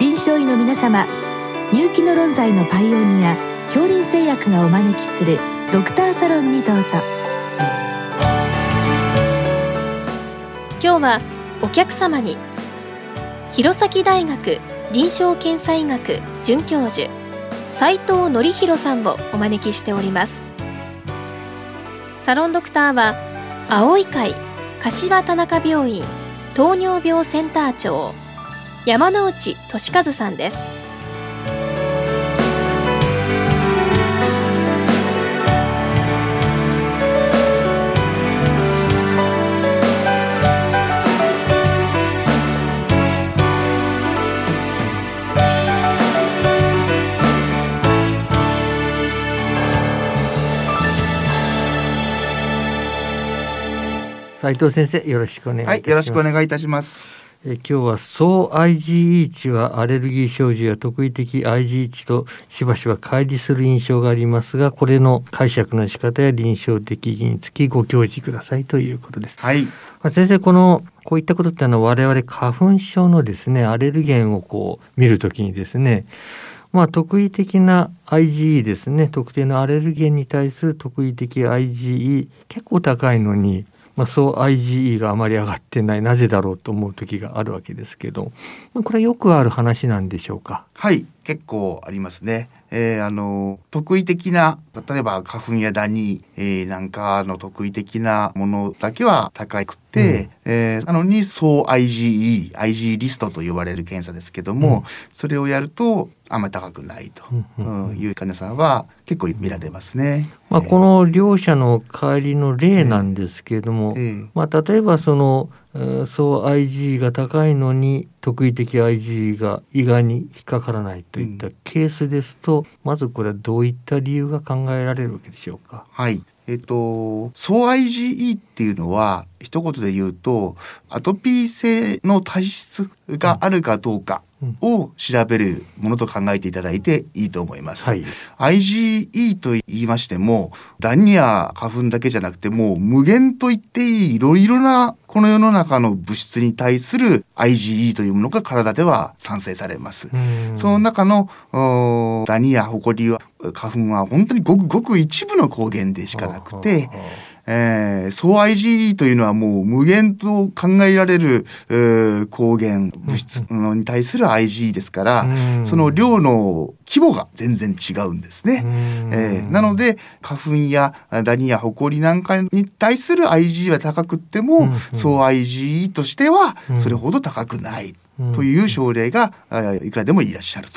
臨床医の皆様入気の論剤のパイオニア恐林製薬がお招きするドクターサロンにどうぞ。今日はお客様に弘前大学臨床検査医学准教授斉藤則弘さんをお招きしております。サロンドクターは青い会柏田中病院糖尿病センター長山内俊和さんです。斉藤先生よろしくお願いいたします、はい、よろしくお願いいたしますえ今日は総 IgE 値はアレルギー症状や特異的 IgE 値としばしば乖離する印象がありますがこれの解釈の仕方や臨床的意義につきご教示くださいということです。はい。先生このこういったことってのは我々花粉症のですねアレルゲンをこう見るときにですねまあ、特異的な IgE ですね特定のアレルゲンに対する特異的 IgE 結構高いのにまあ、そう IgE があまり上がってないなぜだろうと思う時があるわけですけどまあこれはよくある話なんでしょうか？はい結構ありますね。えー、あの特異的な例えば花粉やダニ、えー、なんかの特異的なものだけは高く、うん、えー、なのに総 IgE IG リストと呼ばれる検査ですけども、うん、それをやるとあんまり高くないと。いう患者さんは結構見られますね。まあ、この両者の帰りの例なんですけれども、えー、まあ、例えばそのそう IG が高いのに特異的 IG が胃がに引っかからないといったケースですと、うん、まずこれはどういった理由が考えられるわけでしょうか？はいえっと、総 IgE っていうのは一言で言うとアトピー性の体質があるかどうか。を調べるものと考えていただいていいと思います。はい、IgE と言いましてもダニや花粉だけじゃなくてもう無限と言っていいいろいろなこの世の中の物質に対する IgE というものが体では産生されます。その中のダニやホコリは花粉は本当にごくごく一部の抗原でしかなくて、えー、総 IgE というのはもう無限と考えられる、えー、抗原物質に対する IgE ですから、その量の規模が全然違うんですね。えー、なので花粉やダニやホコリなんかに対する IgE は高くっても、総 IgE としてはそれほど高くない。という症例がいくらでもいらっしゃる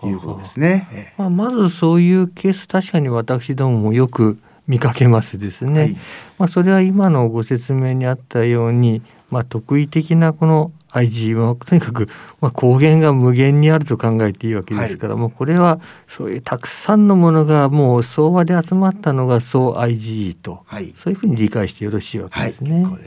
ということですね。まあ、まずそういうケース確かに私どももよく見かけますですね。はい、まあ、それは今のご説明にあったように、まあ、特異的なこの IG はとにかく、まあ、光源が無限にあると考えていいわけですから、はい、もうこれはそういうたくさんのものがもう相和で集まったのが総 IgE と、はい、そういうふうに理解してよろしいわけですね。はい、ま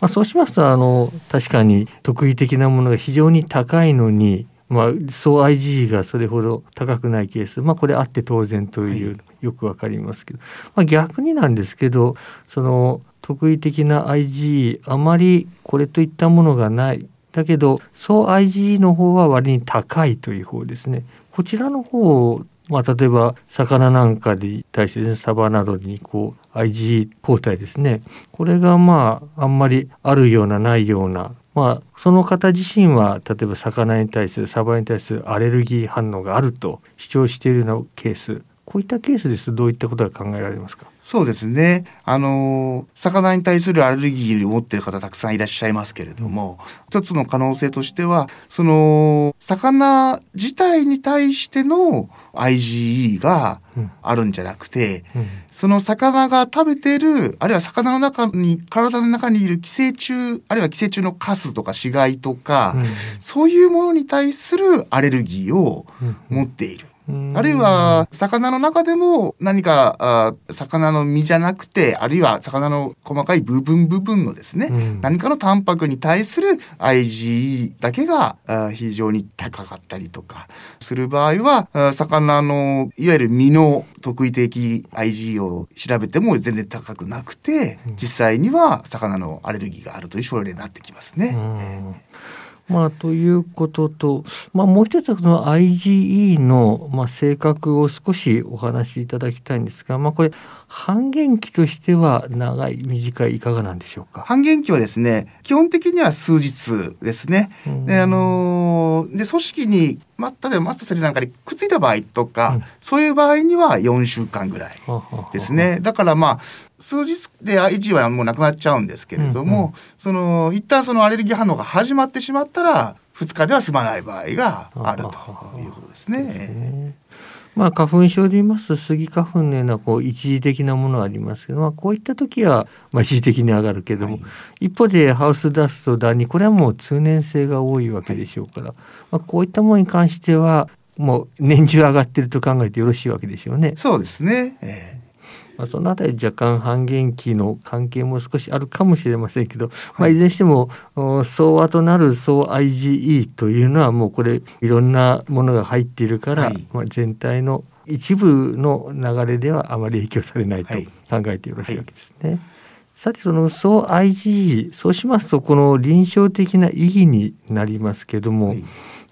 あ、そうしますとあの確かに特異的なものが非常に高いのにまあ、総 IgE がそれほど高くないケース、まあ、これあって当然という、よくわかりますけど、まあ、逆になんですけどその特異的な IgE あまりこれといったものがない。だけど総 IgE の方は割に高いという方ですね。こちらの方まあ、例えば魚なんかに対して、サバなどにこう IG 抗体ですね。これがまああんまりあるようなないような。まあ、その方自身は例えば魚に対するサバに対するアレルギー反応があると主張しているようなケース。こういったケースですとどういったことが考えられますか？そうですね。あの、魚に対するアレルギーを持っている方たくさんいらっしゃいますけれども、一つの可能性としては、その、魚自体に対しての IgE があるんじゃなくて、うん。うん、その魚が食べている、あるいは魚の中に、体の中にいる寄生虫、あるいは寄生虫のカスとか死骸とか、うん、そういうものに対するアレルギーを持っている。あるいは、魚の中でも何かあ、魚の身じゃなくて、あるいは魚の細かい部分部分のですね、うん、何かのタンパクに対する IG だけがあ非常に高かったりとかする場合は、あ魚のいわゆる身の特異的 IG を調べても全然高くなくて、実際には魚のアレルギーがあるという症例になってきますね。まあ、ということと、まあ、もう一つはこの IgE の、まあ、性格を少しお話しいただきたいんですが、まあ、これ半減期としては長い短いいかがなんでしょうか？半減期はですね基本的には数日ですね。であので組織にま例えばマスターセルなんかにくっついた場合とか、うん、そういう場合には4週間ぐらいですね。だからまあ数日で IG はもうなくなっちゃうんですけれども、うんうん、その一旦そのアレルギー反応が始まってしまったら2日では済まない場合があるということですね。まあ、花粉症で言いますとスギ花粉のようなこう一時的なものがありますけど、まあ、こういった時はまあ一時的に上がるけども、はい、一方でハウスダストダニこれはもう通年性が多いわけでしょうから、はい、まあ、こういったものに関してはもう年中上がってると考えてよろしいわけでしょうね。そうですね、えーまあ、そのあたり若干半減期の関係も少しあるかもしれませんけど、まあ、いずれにしても総和となる総 IgE というのはもうこれいろんなものが入っているから、はい、まあ、全体の一部の流れではあまり影響されないと考えてよろしいわけですね。はいはい、さてその総 IgE そうしますとこの臨床的な意義になりますけども、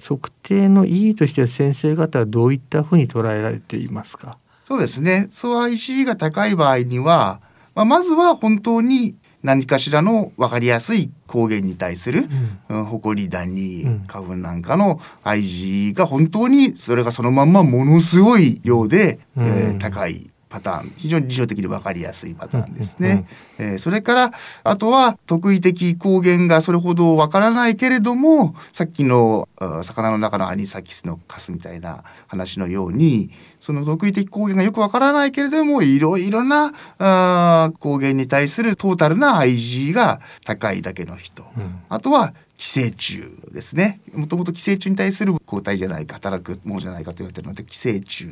測定の意義としては先生方はどういったふうに捉えられていますか？そうですね。総 IC が高い場合には、まあ、まずは本当に何かしらの分かりやすい抗原に対する、うん、ホコリダニ、花粉なんかの IG が本当にそれがそのまんまものすごい量で、うん、えー、高いパターン非常に理想的に分かりやすいパターンですね。えー、それからあとは特異的抗原がそれほど分からないけれどもさっきの魚の中のアニサキスのカスみたいな話のようにその特異的抗原がよく分からないけれどもいろいろなあ抗原に対するトータルな IG が高いだけの人、うん、あとは寄生虫ですね。もともと寄生虫に対する抗体じゃないか、働くものじゃないかと言われてるので、寄生虫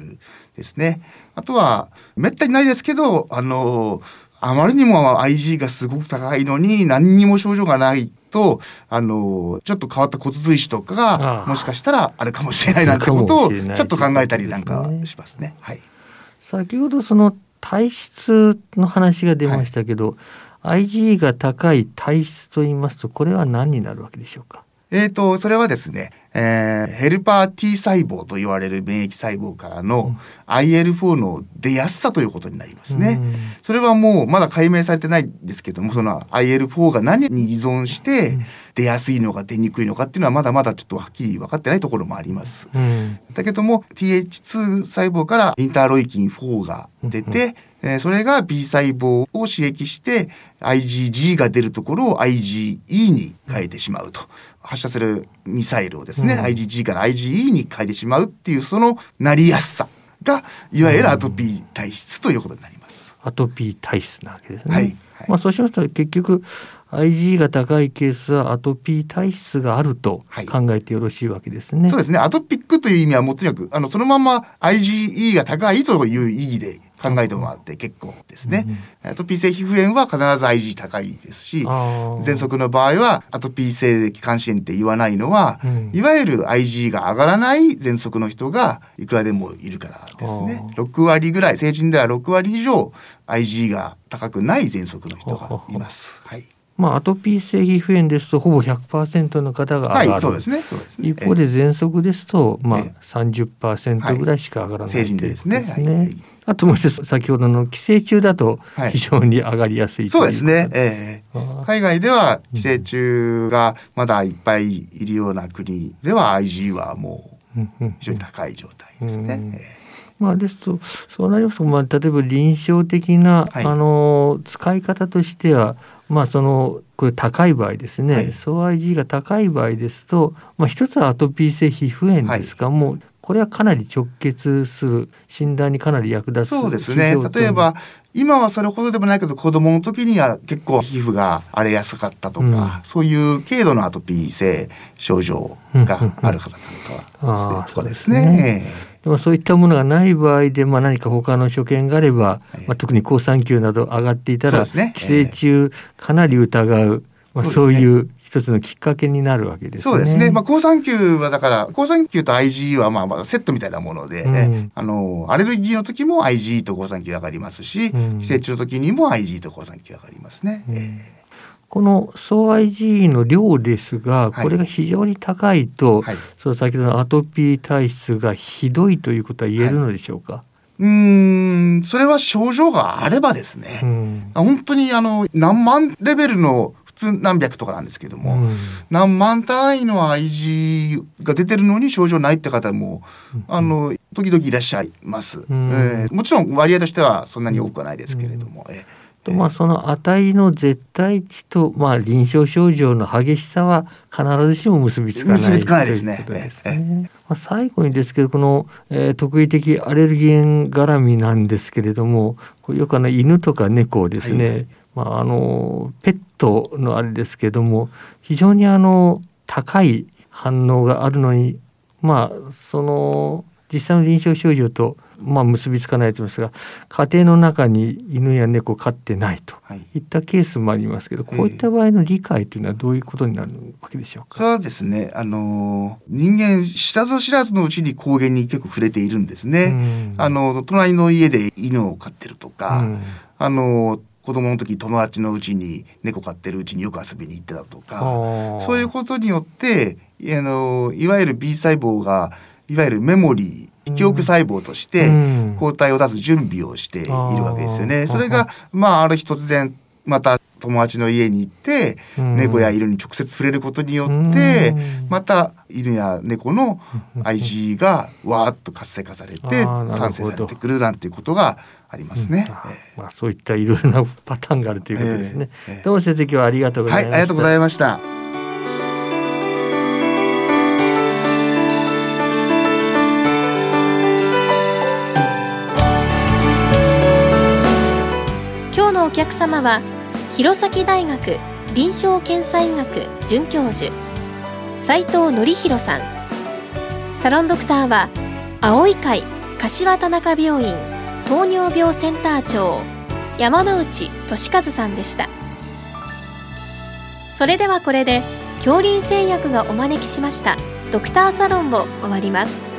ですね。あとは、めったにないですけど、あの、あまりにも IG がすごく高いのに、何にも症状がないと、あの、ちょっと変わった骨髄腫とかが、もしかしたらあるかもしれないなんてことを、ちょっと考えたりなんかしますね。はい。先ほどその体質の話が出ましたけど、はい IgE が高い体質と言いますとこれは何になるわけでしょうか？えーと、それはですね、えー、ヘルパー T 細胞と言われる免疫細胞からの IL4 の出やすさということになりますね。うん、それはもうまだ解明されてないんですけども、その IL4 が何に依存して出やすいのか出にくいのかっていうのはまだまだちょっとはっきり分かってないところもあります。うん、だけども TH2 細胞からインターロイキン4が出て、えー、それが B 細胞を刺激して IgG が出るところを IgE に変えてしまうと。発射するミサイルをですね、うん、IgG から IgE に変えてしまうっていうそのなりやすさがいわゆるアトピー体質ということになります。アトピー体質なわけですね。はい。はい、まあそうしますと結局 IG が高いケースはアトピー体質があると考えてよろしいわけですね。はい、そうですね。アトピックという意味はもとにかく、あの、そのまま IgE が高いという意義で考えてもらって結構ですね。うん、アトピー性皮膚炎は必ず IG 高いですし、喘息の場合はアトピー性気管支炎って言わないのは、うん、いわゆる IG が上がらない喘息の人がいくらでもいるからですね。6割ぐらい、成人では6割以上 IG が高くない喘息の人がいます。はい。まあ、アトピー性皮膚炎ですとほぼ100%の方が上がる、はい、そうですね。そうですね。一方で喘息ですと、まあ、30%ぐらいしか上がらない、成人でですね、はい。あともう一つ先ほどの寄生虫だと非常に上がりやすい、はい、そうですね、えー、海外では寄生虫がまだいっぱいいるような国では IG はもう非常に高い状態ですね。うん。うんえ。ーまあ、ですとそうなりますと、まあ、例えば臨床的な、はい、あの使い方としては、まあ、そのこれ高い場合ですね、はい、総 IG が高い場合ですと、まあ、一つはアトピー性皮膚炎ですが、はい、もうこれはかなり直結する診断にかなり役立つそうですね。例えば今はそれほどでもないけど子供の時には結構皮膚が荒れやすかったとか、うん、そういう軽度のアトピー性症状がある方なんかは、とかですね。でもそういったものがない場合で、まあ、何か他の所見があれば、まあ、特に好酸球など上がっていたら、ね、寄生虫かなり疑う、まあ、そういう一つのきっかけになるわけですね。そうですね。まあ、好酸球はだから、好酸球と IG はまあまあセットみたいなもので、うん、あの、アレルギーの時も IG と好酸球上がりますし、うん、寄生虫の時にも IG と好酸球上がりますね。うん、えーこの総 IG の量ですが、これが非常に高いと、はい、その先ほどのアトピー体質がひどいということは言えるのでしょうか、はい。うんそれは症状があればですね、うん、本当にあの何万レベルの普通何百とかなんですけども、うん、何万単位の IG が出てるのに症状ないって方も、うん、あの時々いらっしゃいます、うん、えー、もちろん割合としてはそんなに多くはないですけれども。えー。とまあ、その値の絶対値と、まあ、臨床症状の激しさは必ずしも結びつかない結びつかないですね。すね。まあ、最後にですけどこの、えー、特異的アレルギーン絡みなんですけれどもよくあの犬とか猫ですね、はい、まあ、あのペットのあれですけども非常にあの高い反応があるのにまあその実際の臨床症状とまあ、結びつかないと言いますが家庭の中に犬や猫飼ってないとい。ったケースもありますけど、はい、こういった場合の理解というのはどういうことになるわけでしょうか、そうですね。あの人間知らず知らずのうちに高原に結構触れているんですね。あの隣の家で犬を飼ってるとか、あの子供の時友達のうちに猫飼ってるうちによく遊びに行ってたとかそういうことによってあのいわゆる B 細胞がいわゆるメモリー記憶細胞として抗体を出す準備をしているわけですよね。それがまあある日突然また友達の家に行って猫や犬に直接触れることによってまた犬や猫の IG がわーっと活性化されて産生されてくるなんていうことがありますね。まあそういったいろいろなパターンがあるということですね。どうも先生今日はありがとうございました。はい、ありがとうございました。お客様は弘前大学臨床検査医学准教授斉藤則弘さん。サロンドクターは青い会柏田中病院糖尿病センター長山内俊和さんでした。それではこれで恐林製薬がお招きしましたドクターサロンを終わります。